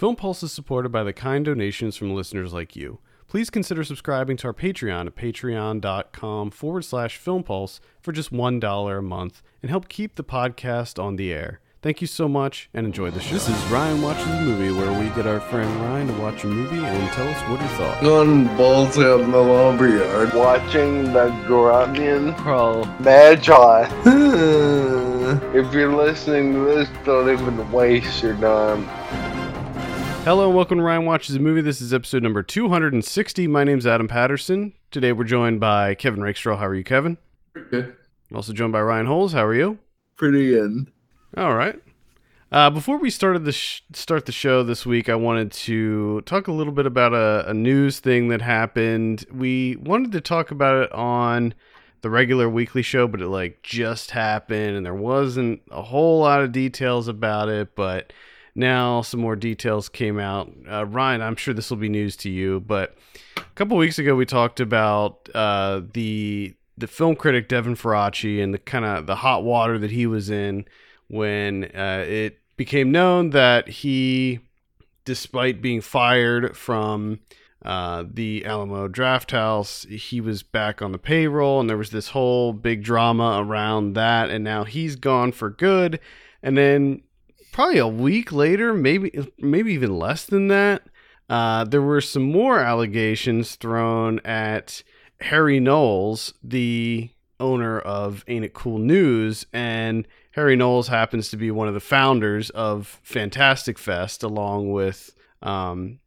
Film Pulse is supported by the kind donations from listeners like you. Please consider subscribing to our Patreon at patreon.com forward slash film pulse for just $1 a month and help keep the podcast on the air. Thank you so much and enjoy the show. This is Ryan Watches a Movie, where we get our friend Ryan to watch a movie and tell us what he thought. Going balls out in the lumberyard. watching the Grunion Pro. Magi. if you're listening to this, don't even waste your time. Hello and welcome to Ryan Watches a Movie. This is episode number 260. My name's Adam Patterson. Today we're joined by Kevin Rakestraw. How are you, Kevin? Good. Also joined by Ryan Holes. How are you? Pretty good. All right. Uh, before we started the sh- start the show this week, I wanted to talk a little bit about a, a news thing that happened. We wanted to talk about it on the regular weekly show, but it like just happened, and there wasn't a whole lot of details about it. But now some more details came out. Uh, Ryan, I'm sure this will be news to you, but a couple weeks ago we talked about uh, the the film critic Devin Faraci and the kind of the hot water that he was in when uh, it became known that he, despite being fired from uh, the Alamo Draft House, he was back on the payroll, and there was this whole big drama around that, and now he's gone for good. And then, probably a week later, maybe maybe even less than that, uh, there were some more allegations thrown at Harry Knowles, the owner of Ain't It Cool News, and Harry Knowles happens to be one of the founders of Fantastic Fest, along with um,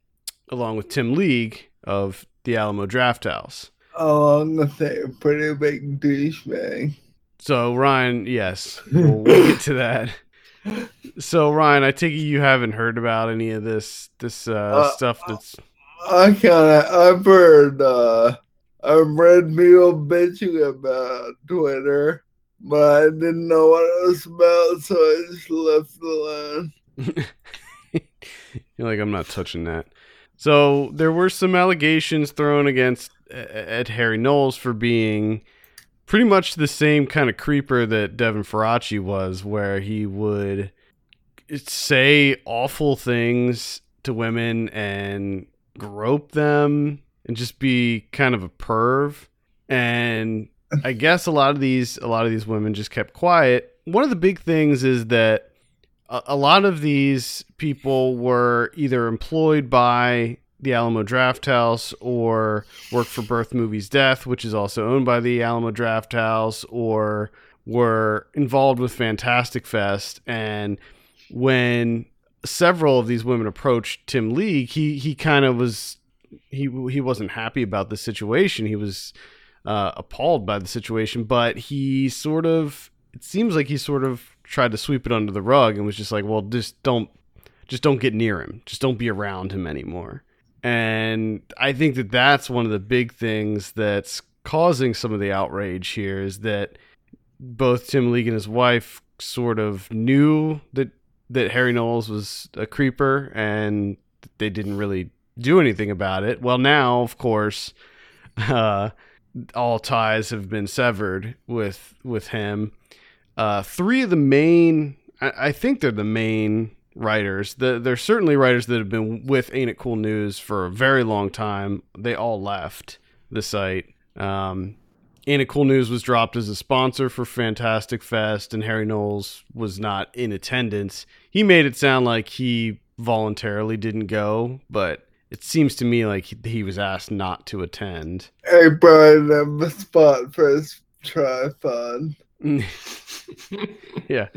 along with Tim League of the Alamo Draft House. Oh, I'm gonna say a pretty big douchebag. So Ryan, yes, we'll, we'll get to that. So Ryan, I take it you haven't heard about any of this this uh, Uh, stuff that's I kinda, I've heard, uh, I've read people bitching about Twitter, but I didn't know what it was about, so I just left alone. You're like, I'm not touching that. So there were some allegations thrown against Ed Harry Knowles for being pretty much the same kind of creeper that Devin Faraci was, where he would say awful things to women and grope them and just be kind of a perv. And I guess a lot of these a lot of these women just kept quiet. One of the big things is that a, a lot of these people were either employed by the Alamo Draft House or worked for Birth Movies Death, which is also owned by the Alamo Draft House, or were involved with Fantastic Fest. And when several of these women approached Tim League, he he kind of was he he wasn't happy about the situation. He was uh, appalled by the situation, but he sort of it seems like he sort of tried to sweep it under the rug and was just like, well, just don't just don't get near him. Just don't be around him anymore. And I think that that's one of the big things that's causing some of the outrage here is that both Tim League and his wife sort of knew that that Harry Knowles was a creeper and they didn't really do anything about it. Well, now, of course, uh, all ties have been severed with with him. Uh, three of the main, I, I think they're the main writers. The, they're certainly writers that have been with Ain't It Cool News for a very long time. They all left the site. Um, Ain't It Cool News was dropped as a sponsor for Fantastic Fest, and Harry Knowles was not in attendance. He made it sound like he voluntarily didn't go, but it seems to me like he, he was asked not to attend. I brought him a spot for his tripod. yeah.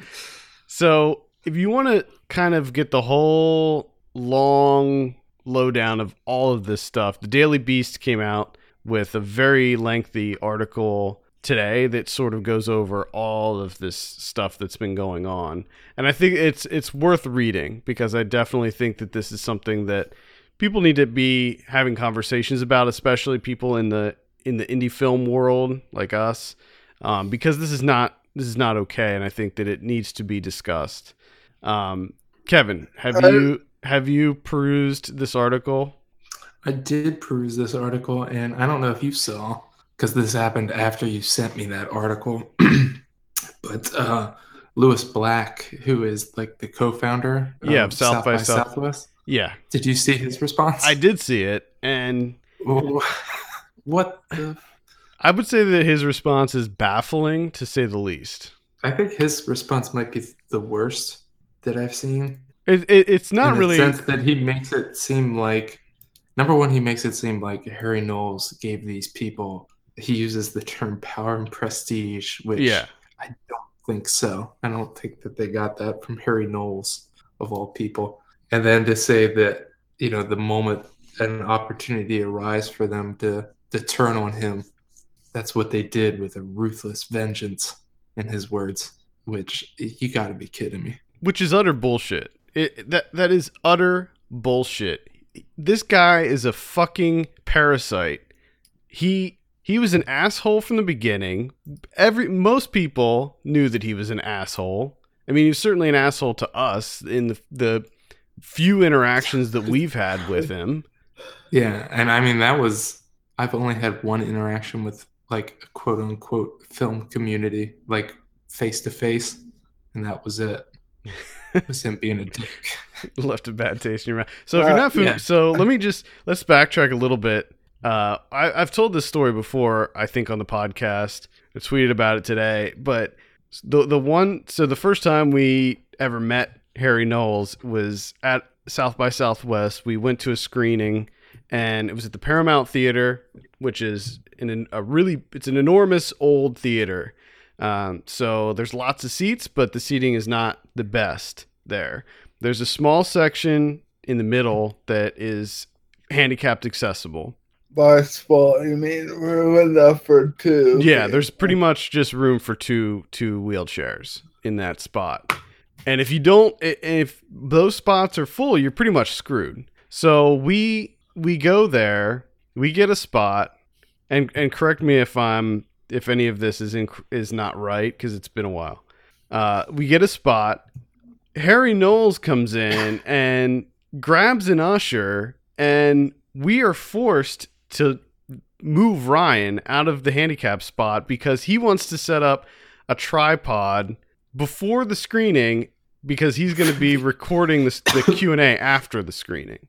So if you want to kind of get the whole long lowdown of all of this stuff, the Daily Beast came out with a very lengthy article today that sort of goes over all of this stuff that's been going on. And I think it's it's worth reading because I definitely think that this is something that people need to be having conversations about, especially people in the in the indie film world like us, um, because this is not this is not okay, and I think that it needs to be discussed. Um, Kevin, have you have you perused this article? I did peruse this article, and I don't know if you saw because this happened after you sent me that article. but uh, Louis Black, who is like the co-founder, Yeah, of of South by South- Southwest, Yeah, Did you see his response? I did see it, and what the? I would say that his response is baffling to say the least. I think his response might be the worst that I've seen. It, it, it's not in really. the sense that he makes it seem like number one, he makes it seem like Harry Knowles gave these people. He uses the term power and prestige, which Yeah. I don't think so. I don't think that they got that from Harry Knowles of all people. And then to say that you know the moment an opportunity arise for them to to turn on him, that's what they did with a ruthless vengeance. In his words, which you got to be kidding me. Which is utter bullshit. It, that that is utter bullshit. This guy is a fucking parasite. He he was an asshole from the beginning. Every most people knew that he was an asshole. I mean, he was certainly an asshole to us in the the few interactions that we've had with him. Yeah, and I mean that was I've only had one interaction with like a quote unquote film community, like face to face, and that was it. Was him being a dick. left a bad taste in your mouth. So if you're Uh, not familiar, yeah. so let me just let's backtrack a little bit. Uh, I, I've told this story before, I think on the podcast. I tweeted about it today, but the the one so the first time we ever met Harry Knowles was at South by Southwest. We went to a screening, and it was at the Paramount Theater, which is in an, a really it's an enormous old theater. Um, so there's lots of seats, but the seating is not the best there. There's a small section in the middle that is handicapped accessible. By spot, you mean room enough for two? Yeah, there's pretty much just room for two two wheelchairs in that spot. And if you don't if those spots are full, you're pretty much screwed. So we we go there, we get a spot and and correct me if I'm if any of this is inc- is not right cuz it's been a while. Uh, we get a spot. Harry Knowles comes in and grabs an usher and we are forced to move Ryan out of the handicap spot because he wants to set up a tripod before the screening because he's going to be recording the, the Q&A after the screening.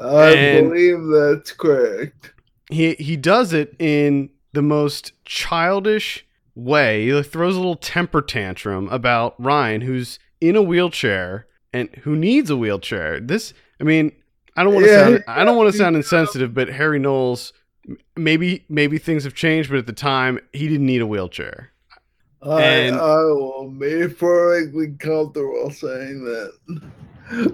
I and- believe that's correct. He he does it in the most childish way. He throws a little temper tantrum about Ryan who's in a wheelchair and who needs a wheelchair. This I mean, I don't want to Yeah, sound I don't want to sound insensitive, but Harry Knowles maybe maybe things have changed, but at the time he didn't need a wheelchair. I, And- I will be perfectly comfortable saying that.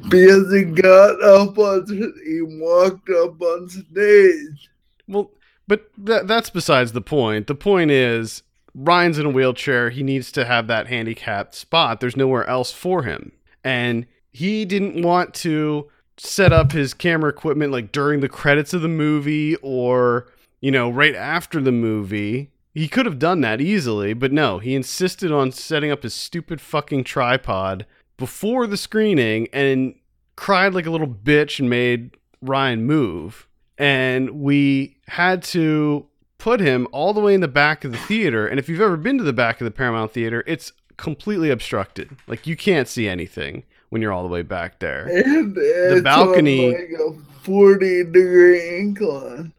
Because he got up on, he walked up on stage. Well, but that that's besides the point. The point is Ryan's in a wheelchair. He needs to have that handicapped spot. There's nowhere else for him. And he didn't want to set up his camera equipment like during the credits of the movie or, you know, right after the movie. He could have done that easily, but no, he insisted on setting up his stupid fucking tripod before the screening and cried like a little bitch and made Ryan move. And we had to put him all the way in the back of the theater. And if you've ever been to the back of the Paramount Theater, it's completely obstructed. Like you can't see anything when you're all the way back there. And it's balcony- on like a 40 degree incline.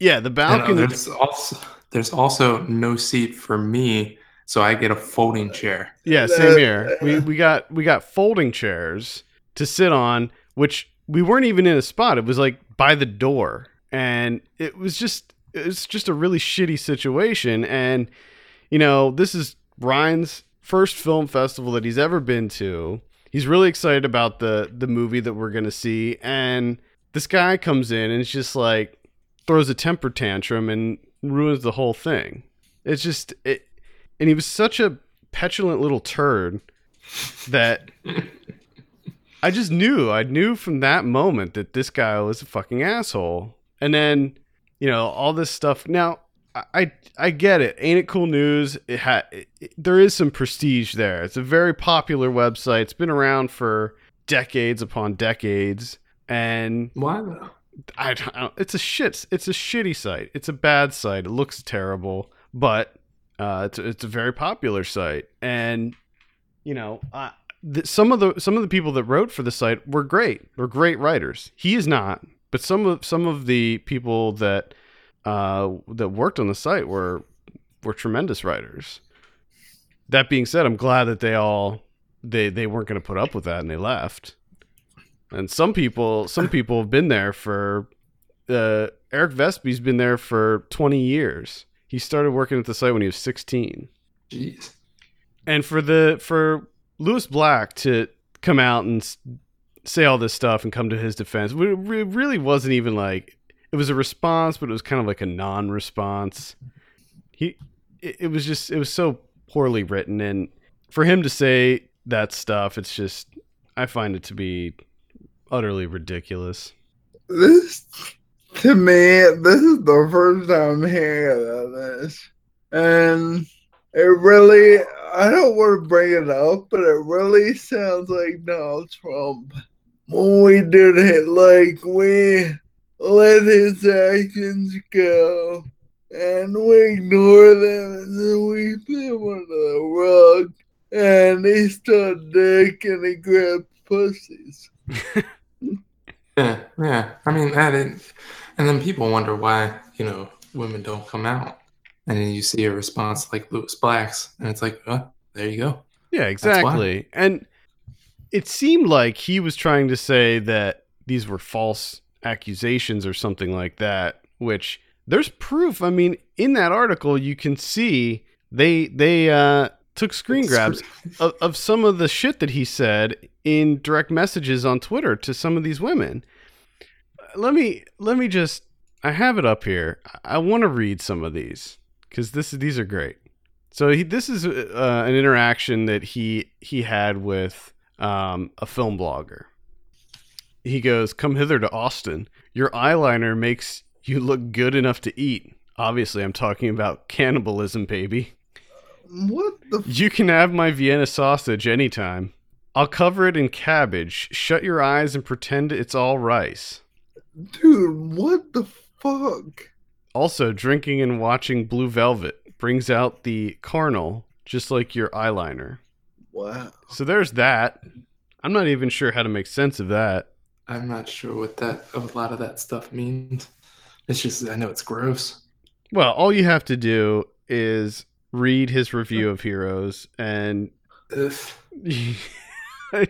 Yeah, the And, uh, balcony. there's also there's also no seat for me, so I get a folding chair. Yeah, same here. We we got we got folding chairs to sit on, which we weren't even in a spot. It was like by the door, and it was just it was just a really shitty situation. And you know, this is Ryan's first film festival that he's ever been to. He's really excited about the the movie that we're gonna see, and this guy comes in and it's just like throws a temper tantrum and ruins the whole thing. It's just it, and he was such a petulant little turd that I just knew. I knew from that moment that this guy was a fucking asshole. And then, you know, all this stuff. Now, I I, I get it. Ain't it cool news? It ha- it, it- there is some prestige there. It's a very popular website. It's been around for decades upon decades, and Why though? I don't know. It's a shit. It's a shitty site. It's a bad site. It looks terrible, but uh, it's it's a very popular site, and you know, uh, th- some of the some of the people that wrote for the site were great. Were great writers. He is not, but some of some of the people that uh, that worked on the site were were tremendous writers. That being said, I'm glad that they all they they weren't going to put up with that and they left. And some people some people have been there for uh, Eric Vespe's been there for 20 years. He started working at the site when he was 16 Jeez. and for the for Louis Black to come out and say all this stuff and come to his defense, it really wasn't even like it was a response, but it was kind of like a non-response. He, it, was just it was so poorly written, and for him to say that stuff, it's just I find it to be utterly ridiculous. This, to me, this is the first time hearing of this. And it really, I don't want to bring it up, but it really sounds like Donald Trump. When we did it, like we let his actions go and we ignore them and then we put them under the rug and he stood dick and he grabbed pussies. Yeah, yeah. I mean, that is, and then people wonder why you know women don't come out, and then you see a response like Louis Black's, and it's like, oh, there you go. Yeah, exactly. And it seemed like he was trying to say that these were false accusations or something like that, which there's proof. I mean, in that article you can see they they uh took screen grabs of, of some of the shit that he said in direct messages on Twitter to some of these women. Let me let me just I have it up here. I want to read some of these cuz this these are great. So he, this is uh, an interaction that he he had with um, a film blogger. He goes, "Come hither to Austin. Your eyeliner makes you look good enough to eat." Obviously, I'm talking about cannibalism, baby. What the You can have my Vienna sausage anytime. I'll cover it in cabbage. Shut your eyes and pretend it's all rice. Dude, what the fuck? Also, drinking and watching Blue Velvet brings out the carnal, just like your eyeliner. Wow. So there's that. I'm not even sure how to make sense of that. I'm not sure what that a lot of that stuff means. It's just I know it's gross. Well, all you have to do is read his review of Heroes and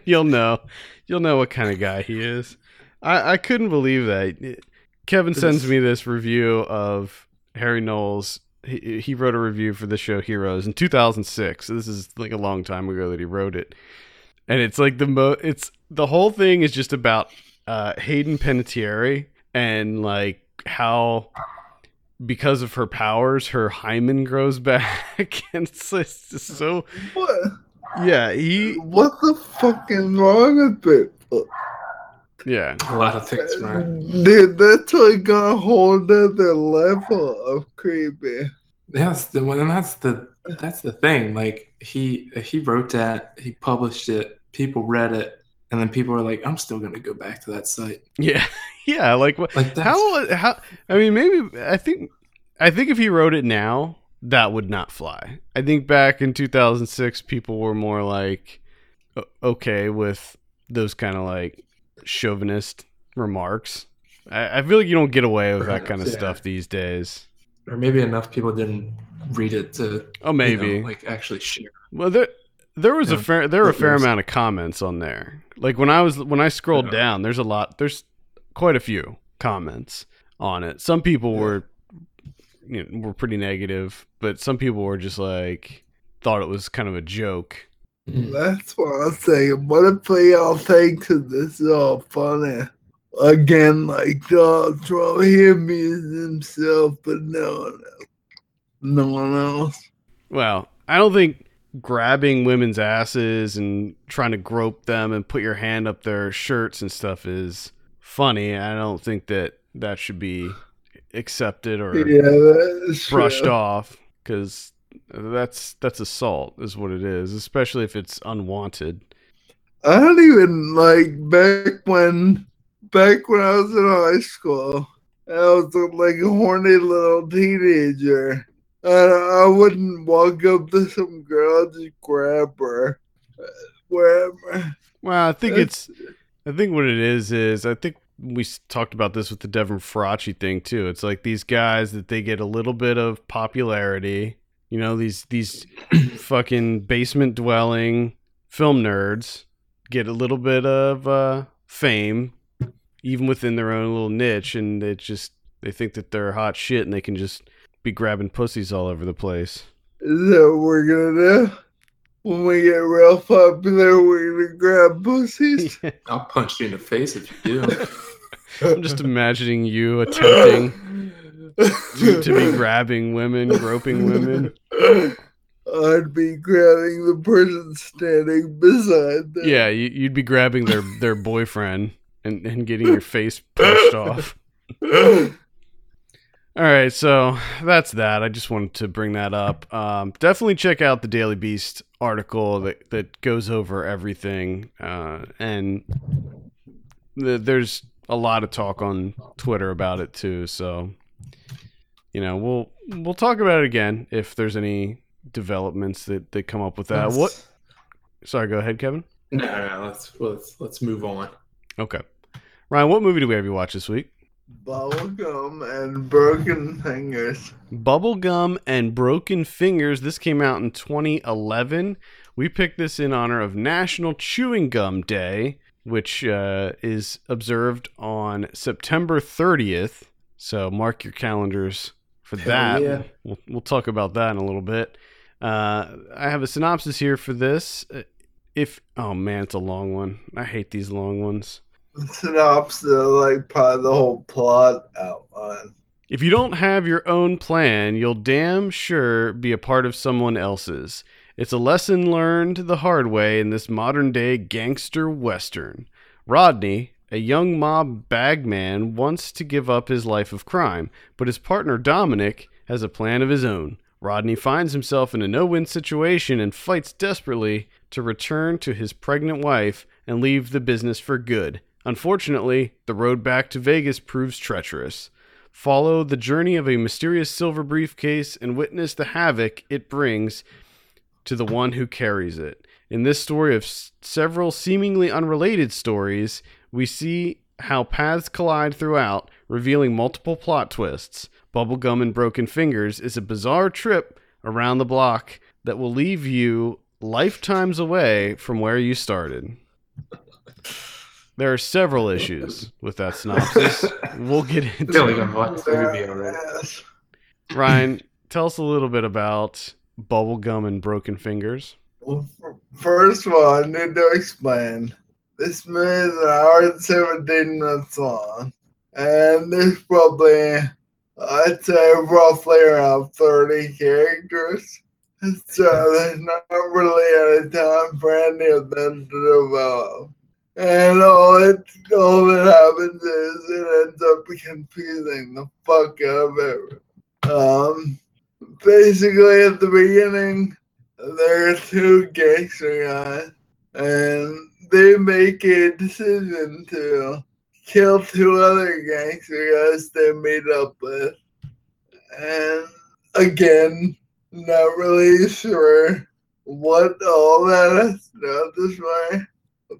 you'll know. You'll know what kind of guy he is. I, I couldn't believe that. Kevin sends me this review of Harry Knowles. He, he wrote a review for the show Heroes in 2006. So this is like a long time ago that he wrote it. And it's like the mo it's the whole thing is just about uh Hayden Panettiere and like how because of her powers her hymen grows back and it's, it's just so What? yeah, he What the fucking wrong with it? Yeah. A lot of things, uh, right? Dude, that's like a whole nother level of creepy. Yes, the well, and that's the that's the thing. Like he he wrote that, he published it, people read it, and then people are like, I'm still gonna go back to that site. Yeah. Yeah, like what Like how how I mean maybe I think I think if he wrote it now that would not fly. I think back in 2006 people were more like okay with those kind of like chauvinist remarks. I, I feel like you don't get away with that kind of Yeah. stuff these days. or maybe enough people didn't read it to Oh, you maybe. know, like actually share. Well, there there was a fair there were a fair amount of comments on there. Like when I was when I scrolled Yeah. down, there's a lot. There's quite a few comments on it. Some people Yeah. were you know, were pretty negative, but some people were just like thought it was kind of a joke. Mhm. That's what I'm saying. What if they all think that this is all funny? Again, like Donald Trump, he amused himself, but no one else. No one else. Well, I don't think grabbing women's asses and trying to grope them and put your hand up their shirts and stuff is funny. I don't think that that should be accepted or Yeah, brushed true. off because that's that's assault is what it is especially if it's unwanted I don't even like back when back when I was in high school. I was like a horny little teenager. And I wouldn't walk up to some girl and just grab her. wherever. Well, I think It's- it's. I think what it is is I think we talked about this with the Devin Faraci thing too. It's like these guys that they get a little bit of popularity. You know these these fucking basement dwelling film nerds get a little bit of uh, fame, even within their own little niche, and it just they think that they're hot shit and they can just be grabbing pussies all over the place. Is that what we're gonna do? When we get real popular, we're gonna grab pussies. I'll punch you in the face if you do. I'm just imagining you attempting to, be grabbing women, groping women. I'd be grabbing the person standing beside them. Yeah, you, you'd be grabbing their their boyfriend and, and getting your face pushed off. All right, so that's that. I just wanted to bring that up. Um, definitely check out the Daily Beast article that, that goes over everything. Uh, and the, there's a lot of talk on Twitter about it too. So, you know, we'll we'll talk about it again if there's any developments that, that come up with that. What? Sorry, go ahead, Kevin. No, no, no, let's let's let's move on. Okay, Ryan, what movie do we have you watch this week? Bubblegum and broken fingers. Bubblegum and Broken Fingers. This came out in 2011. We picked this in honor of National Chewing Gum Day, which uh, is observed on September 30th. So mark your calendars for that. yeah. We'll, we'll talk about that in a little bit. Uh, I have a synopsis here for this. Uh, If oh man, it's a long one. I hate these long ones. Synopsis, like part of the whole plot outline. If you don't have your own plan, you'll damn sure be a part of someone else's. It's a lesson learned the hard way in this modern day gangster western. Rodney, a young mob bagman, wants to give up his life of crime, but his partner Dominic has a plan of his own. Rodney finds himself in a no win situation and fights desperately to return to his pregnant wife and leave the business for good. Unfortunately, the road back to Vegas proves treacherous. Follow the journey of a mysterious silver briefcase and witness the havoc it brings to the one who carries it. In this story of s- several seemingly unrelated stories, we see how paths collide throughout, revealing multiple plot twists. Bubblegum and Broken Fingers is a bizarre trip around the block that will leave you lifetimes away from where you started. There are several issues with that synopsis. We'll get I feel like into I've watched the movie already. Yes. Ryan, tell us a little bit about Bubblegum and Broken Fingers. Well, First of all, I need to explain. This is an hour and 17 minutes long. And there's probably, I'd say, roughly around 30 characters. So there's not really any time for any of them to develop. And all it all that happens is it ends up confusing the fuck out of everyone. Um, basically at the beginning, there are two gangster guys, and they make a decision to kill two other gangster guys they meet up with. And again, not really sure what all that to do this way.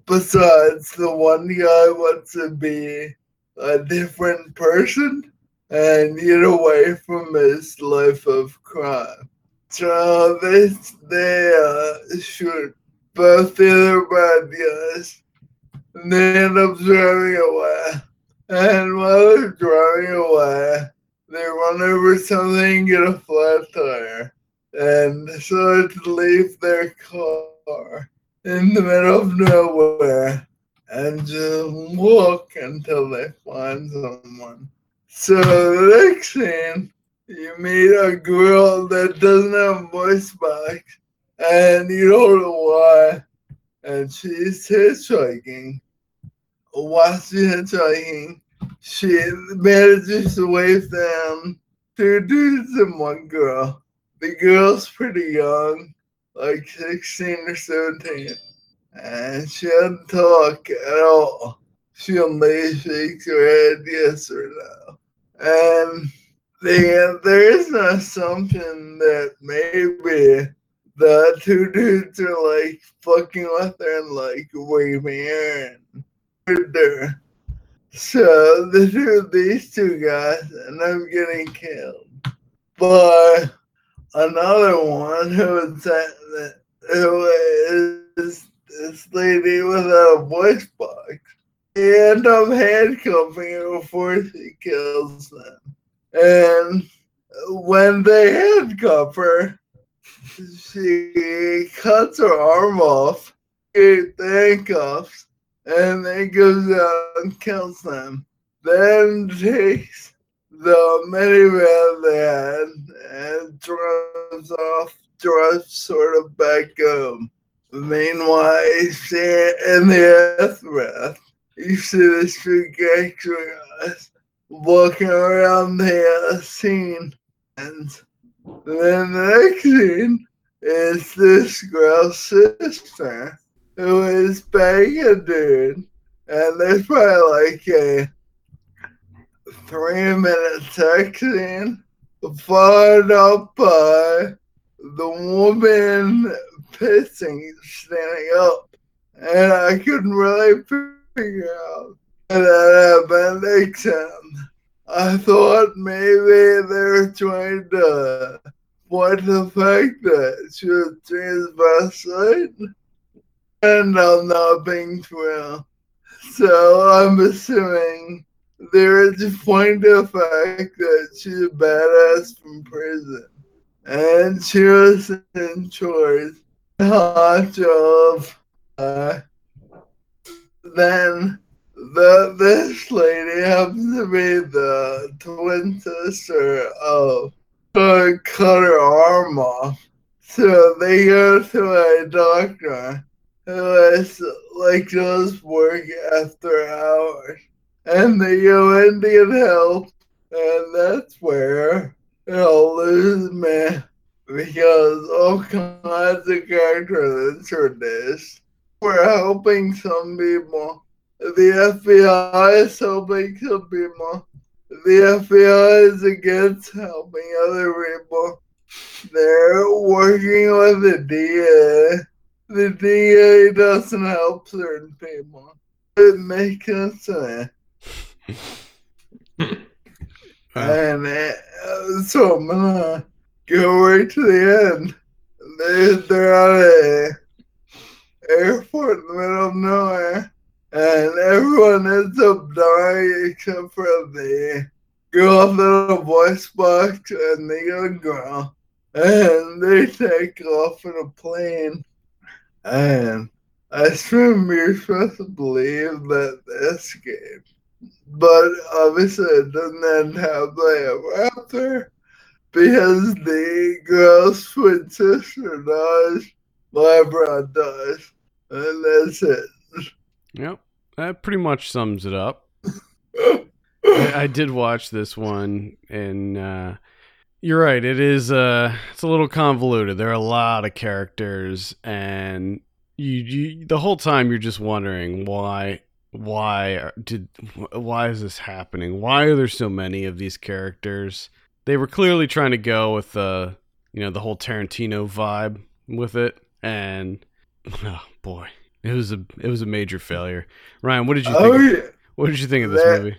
Besides, the one guy wants to be a different person and get away from his life of crime. So they they uh, shoot both guys, and up driving away. And while they're driving away, they run over something and get a flat tire, and decide to leave their car in the middle of nowhere and just walk until they find someone. So the next scene you meet a girl that doesn't have a voice box and you don't know why. And she's hitchhiking. While she's hitchhiking, she manages to wave down two dudes and one girl. The girl's pretty young, like 16 or 17. And she doesn't talk at all. She only shakes her head yes or no. And there, there is an assumption that maybe the two dudes are like fucking with her and like waving her and. So the two these two guys and I'm getting killed. But another one who was that who is this lady without a voice box. End up handcuffing her before she kills them. And when they handcuff her, she cuts her arm off, the handcuffs, and then goes out and kills them. Then takes the minivan they had and drives off, drives sort of back home. Meanwhile, in the aftermath, you see the street gangster guys walking around the uh, scene. And the next scene is this girl's sister who is banging a dude. And there's probably like a three minute sex scene followed up by the woman pissing standing up. And I couldn't really figure out that happened except I thought maybe they're trying to point the fact that she was transvestite and I'm not being true. So I'm assuming they're just pointing the fact that she's a badass from prison. And she was in charge of uh, then the this lady happens to be the twin sister of her arm off. So they go to a doctor who is like does work after hours. And they go in to get help and that's where it'll lose me because all kinds of characters introduced. We're helping some people the FBI is helping some people. The FBI is against helping other people. They're working with the DA. The DA doesn't help certain people. It makes sense and uh, so I'm gonna go right to the end. They, they're at a airport in the middle of nowhere and everyone ends up dying except for the girl in a voice box and the young girl. And they take off in a plane. And I assume you're supposed to believe that they escape. But obviously it doesn't end happily ever after because the girl's twin sister dies, LeBron dies, and that's it. Yep, that pretty much sums it up. I, I, did watch this one, and uh, you're right. It is uh, it's a little convoluted. There are a lot of characters, and you, you the whole time you're just wondering why why did why is this happening? Why are there so many of these characters? They were clearly trying to go with the you know the whole Tarantino vibe with it, and oh boy, it was a it was a major failure. Ryan, what did you think? Oh, of, yeah. What did you think of this that, movie?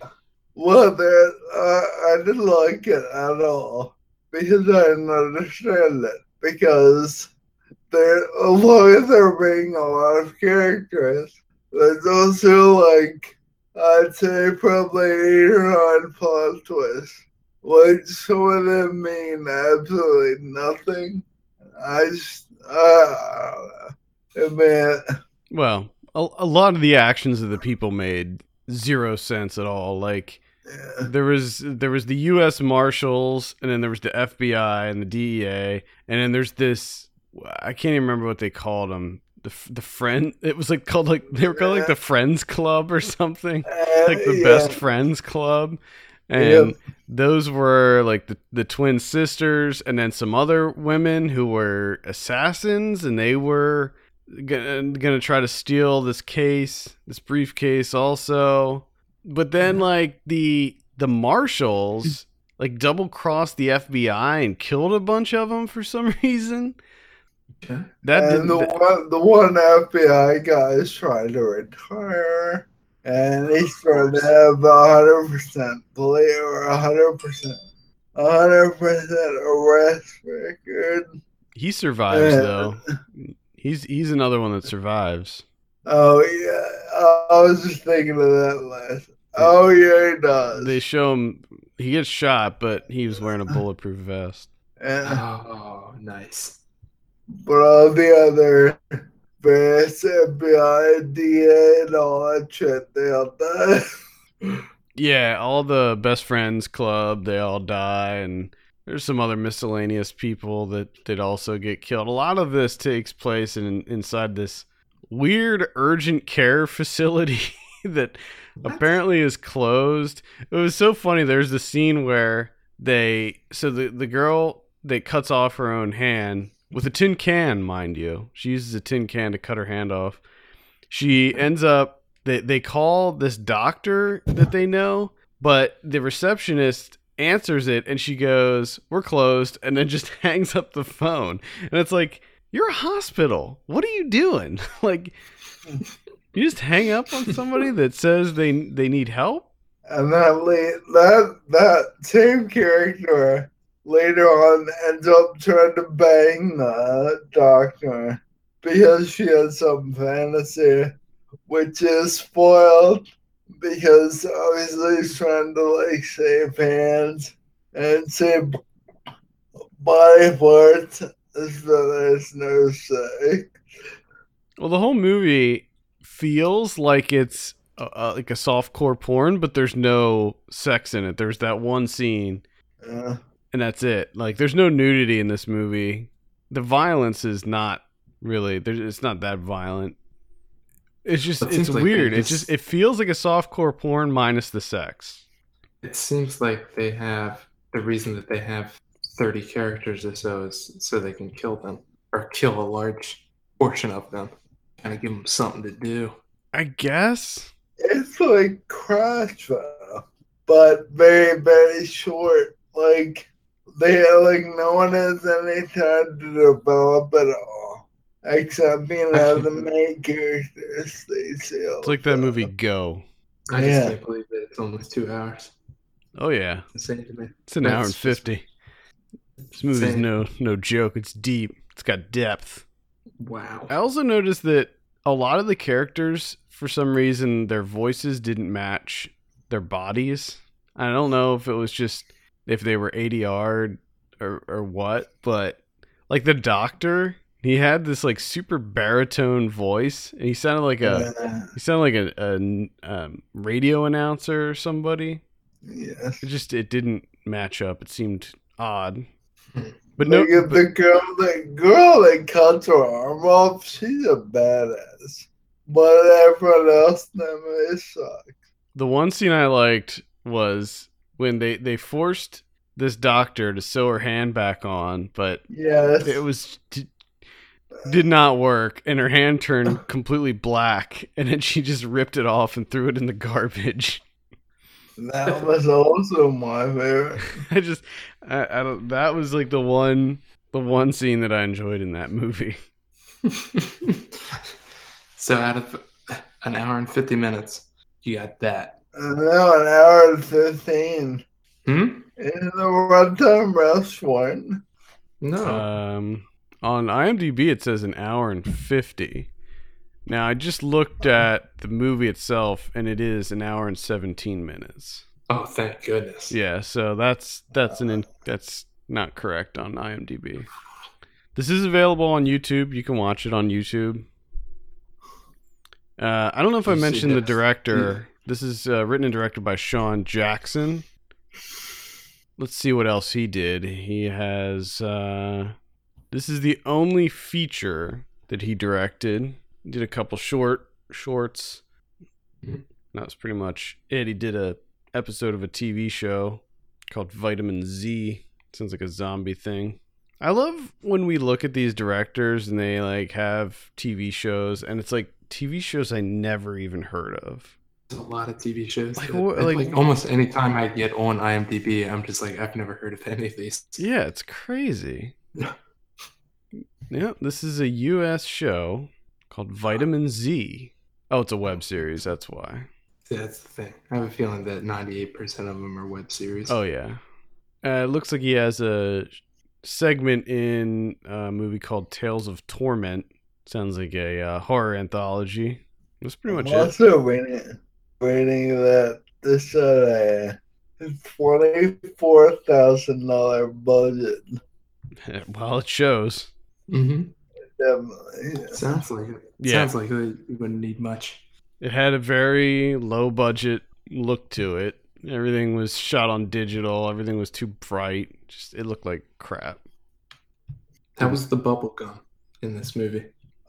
Well, that uh, I didn't like it at all because I didn't understand it. Because there, although there being a lot of characters, there's also like I'd say probably eight or nine plot twists, which some of them mean absolutely nothing. I just, uh, I mean, well, a, a lot of the actions of the people made zero sense at all. Like there was there was the U.S. Marshals, and then there was the FBI and the DEA, and then there's this. I can't even remember what they called them. The the friend. It was like called like they were called like the Friends Club or something, uh, like the yeah. Best Friends Club, and yep. those were like the the twin sisters, and then some other women who were assassins, and they were gonna, gonna try to steal this case, this briefcase also. But then like the the marshals hmm. like double crossed the FBI and killed a bunch of them for some reason. Okay. That and the that- one the one FBI guy is trying to retire, and he's trying to have a hundred percent play or a hundred percent, a hundred percent arrest record. he survives Yeah. though. He's he's another one that survives. Oh yeah, I, I was just thinking of that last. Oh yeah, he does. They show him he gets shot, but he was wearing a bulletproof vest. Yeah. Oh, nice. But all the other best FBI, DA, and all that shit, they all die. Yeah, all the best friends club, they all die, and there's some other miscellaneous people that that also get killed. A lot of this takes place in inside this weird urgent care facility that What? apparently is closed. It was so funny. There's the scene where they so the the girl that cuts off her own hand with a tin can, mind you. She uses a tin can to cut her hand off. She ends up they they call this doctor that they know, but the receptionist answers it and she goes, "We're closed," and then just hangs up the phone. And it's like, "You're a hospital. What are you doing?" like you just hang up on somebody that says they they need help? And that that that same character later on ends up trying to bang the doctor because she has some fantasy, which is spoiled because obviously he's trying to like save hands and save body parts so there's no sex. Well, the whole movie feels like it's uh, uh, like a softcore porn, but there's no sex in it. There's that one scene, Yeah. and that's it. Like, there's no nudity in this movie. The violence is not really. It's not that violent. It's just It it's seems like weird. they It just just- it feels like a softcore porn minus the sex. It seems like they have the reason that they have 30 characters or so is so they can kill them or kill a large portion of them. Kind of give them something to do. I guess. It's like Crash, but very, very short. Like they like no one has any time to develop at all, except you know the main characters. They say It's like that movie Go. I Yeah. just can't believe that it's almost two hours. Oh yeah, Insane to me. it's an hour and fifty. This movie's insane. no no joke. It's deep. It's got depth. Wow. I also noticed that a lot of the characters, for some reason, their voices didn't match their bodies. I don't know if it was just if they were ADR or or what, but like the doctor, he had this like super baritone voice, and he sounded like a Yeah. he sounded like a, a um, radio announcer or somebody. Yes. It just it didn't match up. It seemed odd. But no, Look at but- the girl, the girl that cuts her arm off. She's a badass, but everyone else that movie sucks. the one scene I liked was when they they forced this doctor to sew her hand back on, but Yes. it was d- did not work, and her hand turned completely black, and then she just ripped it off and threw it in the garbage. That was also my favorite. I just I, I don't that was like the one the one scene that I enjoyed in that movie. so out of an hour and 50 minutes, you got that. no an hour and 15. Hmm? In the runtime restaurant. No. Um, on IMDb, it says an hour and 50. Now, I just looked at the movie itself, and it is an hour and 17 minutes. oh, thank goodness. Yeah, so that's that's an in, that's not correct on IMDb. This is available on YouTube. You can watch it on YouTube. Uh, I don't know if I mentioned the director. This is uh, written and directed by Sean Jackson. Let's see what else he did. He has. Uh, this is the only feature that he directed. He did a couple short shorts. Mhm. That was pretty much it. He did a episode of a TV show called Vitamin Z. Sounds like a zombie thing. I love when we look at these directors and they like have TV shows and it's like TV shows I never even heard of. There's a lot of TV shows. Like, that- what- like- like, almost any time I get on IMDb, I'm just like, I've never heard of any of these. Yeah, it's crazy. Yeah, this is a U.S. show called Vitamin Z. Oh, it's a web series. That's why. That's the thing. I have a feeling that 98% of them are web series. Oh yeah. Uh, it looks like he has a segment in a movie called Tales of Torment. Sounds like a uh, horror anthology. That's pretty much I'm also reading, reading that this had a twenty-four thousand dollar budget. it. well, it shows. Hmm Definitely. Sounds like it. Yeah. Sounds like it. You wouldn't need much. It had a very low budget look to it. Everything was shot on digital. Everything was too bright. Just it looked like crap. How was the bubble gum in this movie?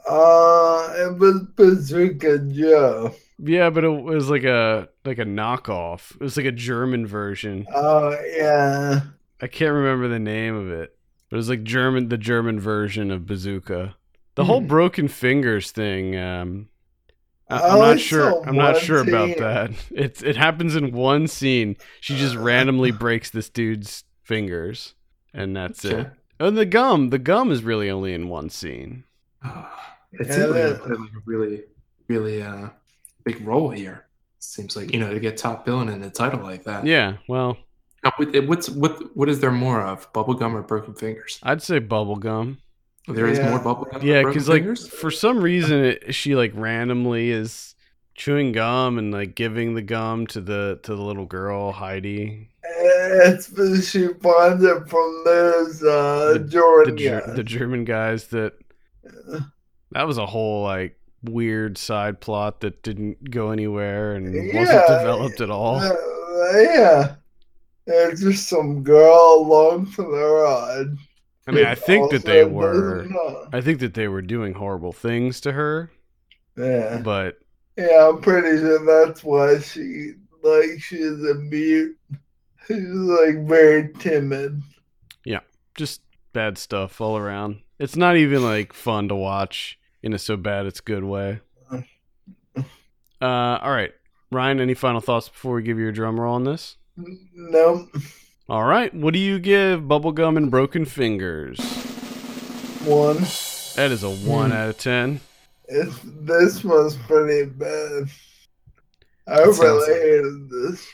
Uh, it was Bazooka Joe. Yeah, but it was like a like a knockoff. It was like a German version. Oh yeah. I can't remember the name of it, but it was like German, the German version of Bazooka. The whole Hmm. broken fingers thing. Um, I, I I'm not only sure. I'm not one sure about that. It it happens in one scene. She just randomly breaks this dude's fingers, and that's it. And the gum, the gum is really only in one scene. Ah, it Yeah, seems like that- they played like a really, really uh, big role here. Seems like you know to get top billing in a title like that. Yeah, well, Now, What's what? What is there more of? Bubblegum or broken fingers? I'd say bubblegum. There is Yeah. more bubblegum. than Yeah, because like fingers? for some reason it, she like randomly is chewing gum and like giving the gum to the to the little girl Heidi. It's she finds it from those uh The- Jordan The Ger- guys. the German guys that that was a whole like weird side plot that didn't go anywhere and wasn't developed at all. Uh, yeah. It's just some girl along for the ride. I mean, I think that they were. I think that they were doing horrible things to her, Yeah. but Yeah, I'm pretty sure that's why she like she's a mute. She's like very timid. Yeah, just bad stuff all around. It's not even like fun to watch in a so bad it's good way. Uh, all right, Ryan. Any final thoughts before we give you a drum roll on this? No, All right, what do you give Bubblegum and Broken Fingers? one. That is a one out of ten. It's, this was pretty bad. I It really like- hated this.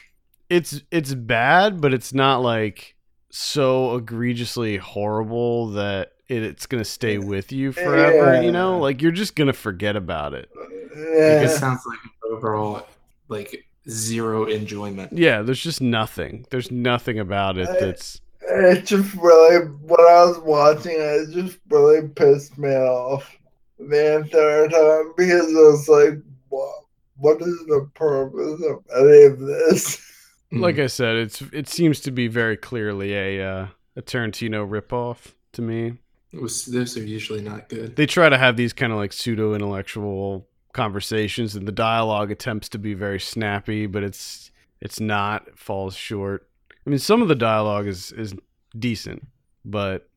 It's it's bad, but it's not like so egregiously horrible that it, it's gonna stay with you forever. You know, like you're just gonna forget about it. Yeah. It sounds like an overall like zero enjoyment. Yeah, there's just nothing. There's nothing about it I- that's It just really, when I was watching it, it just really pissed me off the entire time because I was like, what, what is the purpose of any of this? Mm. like I said, it's it seems to be very clearly a uh, a Tarantino ripoff to me. It was, those are usually not good. They try to have these kind of like pseudo intellectual conversations, and the dialogue attempts to be very snappy, but it's it's not. It falls short. I mean, some of the dialogue is is decent, but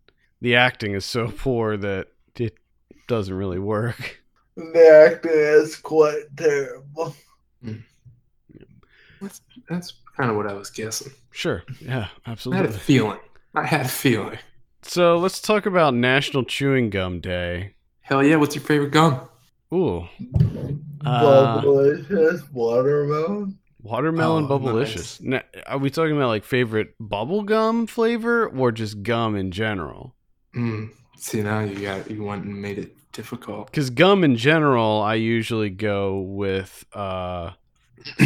the acting is so poor that it doesn't really work. The acting is quite terrible. Hmm. That's, that's kind of what I was guessing. Sure, yeah, absolutely. I had a feeling. I had a feeling. So let's talk about National Chewing Gum Day. Hell yeah! What's your favorite gum? Ooh, Uh, Bubblicious watermelon. watermelon Oh, bubblicious. Now, are we talking about like favorite bubble gum flavor or just gum in general? Mm. See now you got you went and made it difficult. Because gum in general, I usually go with uh,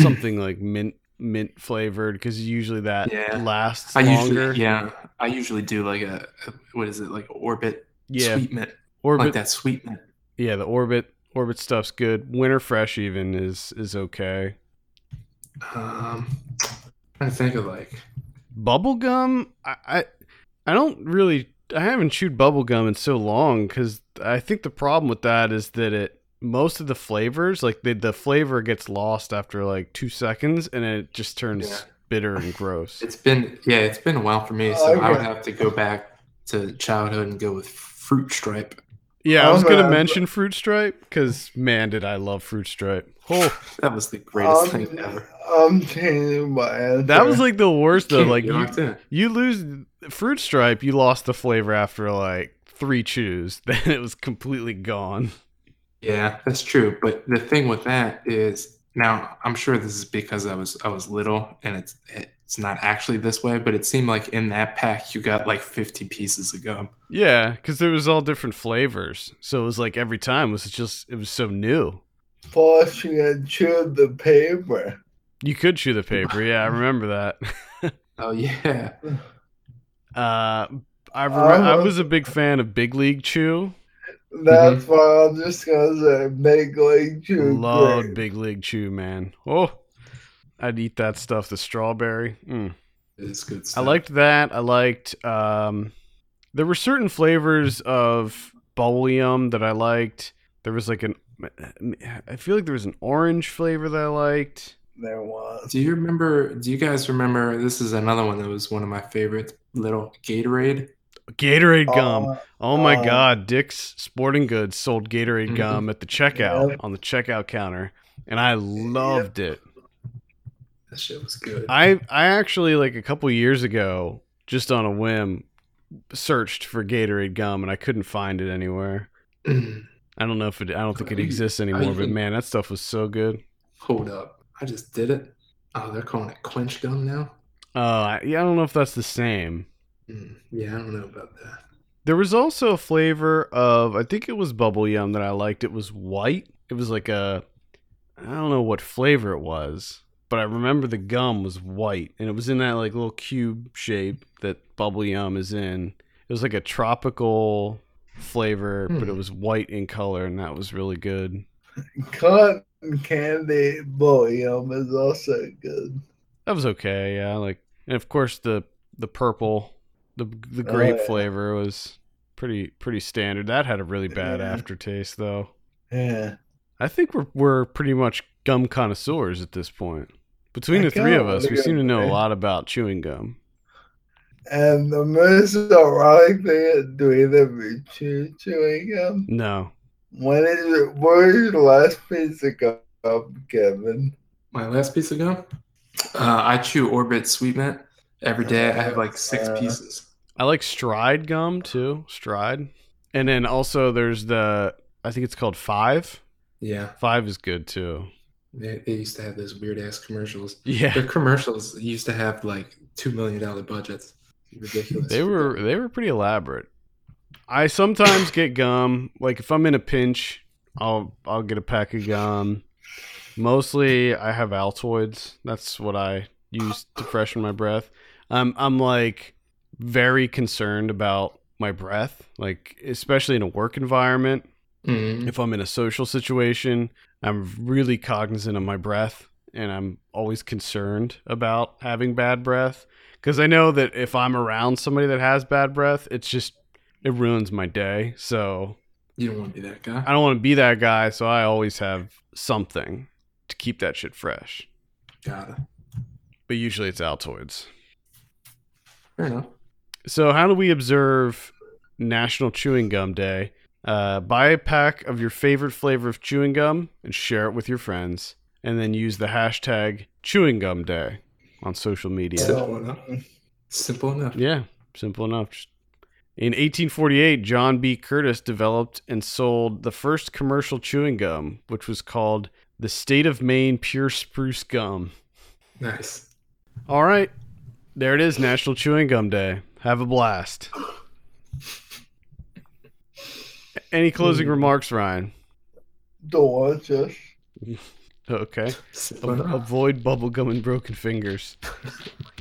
something like mint mint flavored because usually that Yeah. lasts I longer. usually yeah I usually do like a, a what is it like Orbit yeah, sweet mint orbit. like that sweet mint. Yeah, the orbit orbit stuff's good. Winter fresh even is is okay. Um, trying to think of like Bubble gum, I, I I don't really I haven't chewed bubble gum in so long because I think the problem with that is that it most of the flavors like the the flavor gets lost after like two seconds and it just turns Yeah. bitter and gross. it's been yeah it's been a while for me, so I would have to go back to childhood and go with fruit stripe. Yeah, I was gonna Um, mention fruit stripe because man, did I love fruit stripe. Oh, That was the greatest Um, thing ever. I'm changing my answer. that was like the worst though. Like you, in. you lose fruit stripe, you lost the flavor after like three chews, then it was completely gone. Yeah, that's true. But the thing with that is now I'm sure this is because I was I was little and it's it's not actually this way, but it seemed like in that pack you got like 50 pieces of gum. Yeah, because there was all different flavors, so it was like every time it was just it was so new. Plus, you had chewed the paper. You could chew the paper. Yeah, I remember that. Oh yeah. uh, I remember, I was a big fan of Big League Chew. That's why I'm just gonna say Big League Chew. Loved grape. Big League Chew, man. Oh, I'd eat that stuff. The strawberry. Mm. It's good I liked that. I liked. Um, there were certain flavors of yum that I liked. There was like an. I feel like there was an orange flavor that I liked. There was. Do you remember do you guys remember this is another one that was one of my favorites, little Gatorade? Gatorade gum. Uh, Oh my Uh, God, Dick's Sporting Goods sold Gatorade Mhm. gum at the checkout Yep. on the checkout counter, and I loved it. That shit was good. I I actually like a couple years ago, just on a whim, searched for Gatorade gum and I couldn't find it anywhere. I don't know if it. I don't think it exists anymore. But man, that stuff was so good. Hold up. I just did it. Oh, they're calling it quench gum now? Uh, yeah, I don't know if that's the same. Mm, yeah, I don't know about that. There was also a flavor of I think it was bubble yum that I liked. It was white. It was like a I don't know what flavor it was, but I remember the gum was white and it was in that like little cube shape that bubble yum is in. It was like a tropical flavor, but Hmm. it was white in color and that was really good. Cotton candy bullion is also good. That was okay, yeah. Like and of course the the purple the the grape yeah. flavor was pretty pretty standard. That had a really bad Yeah. aftertaste though. Yeah. I think we're we're pretty much gum connoisseurs at this point. Between the three of us, we seem to know a lot about chewing gum. And the most ironic thing is doing the chew chewing gum. No. When is it? What is your last piece of gum, Kevin? My last piece of gum? Uh, I chew Orbit Sweet Mint every day. I have like six Uh, pieces. I like Stride gum too. Stride. And then also there's the I think it's called Five. Yeah, Five is good too. They, they used to have those weird ass commercials. Yeah. Their commercials used to have like two million dollar budgets. Ridiculous. They were they were pretty elaborate. I sometimes get gum. Like if I'm in a pinch, I'll I'll get a pack of gum. Mostly I have Altoids. That's what I use to freshen my breath. I'm I'm like very concerned about my breath, like especially in a work environment. Mhm. If I'm in a social situation, I'm really cognizant of my breath and I'm always concerned about having bad breath because I know that if I'm around somebody that has bad breath, it's just it ruins my day. So You don't want to be that guy. I don't want to be that guy, so I always have something to keep that shit fresh. Got it. But usually it's Altoids. Fair enough. So how do we observe National Chewing Gum Day? Uh, buy a pack of your favorite flavor of chewing gum and share it with your friends, and then use the hashtag Chewing Gum Day on social media. Simple enough. Simple enough. Yeah, simple enough. Just- In 1848, John B. Curtis developed and sold the first commercial chewing gum, which was called the State of Maine Pure Spruce Gum. Nice. All right, there it is, National Chewing Gum Day. Have a blast. Any closing hmm. remarks, Ryan? Don't watch us. Okay. Simple Av- enough. avoid bubblegum and broken fingers.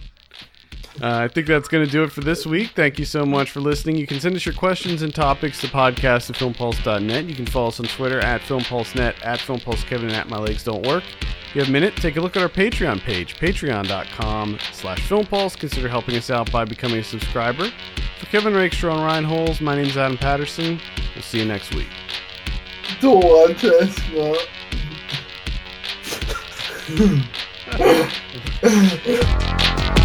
Uh, I think that's going to do it for this week. Thank you so much for listening. You can send us your questions and topics to podcast at filmpulse.net. You can follow us on Twitter at filmpulsenet, at filmpulsekevin, and at my legs don't work. If you have a minute, take a look at our Patreon page, patreon.com slash filmpulse. Consider helping us out by becoming a subscriber. For Kevin Rakestraw and Ryan Holes, my name is Adam Patterson. We'll see you next week. Don't us, man.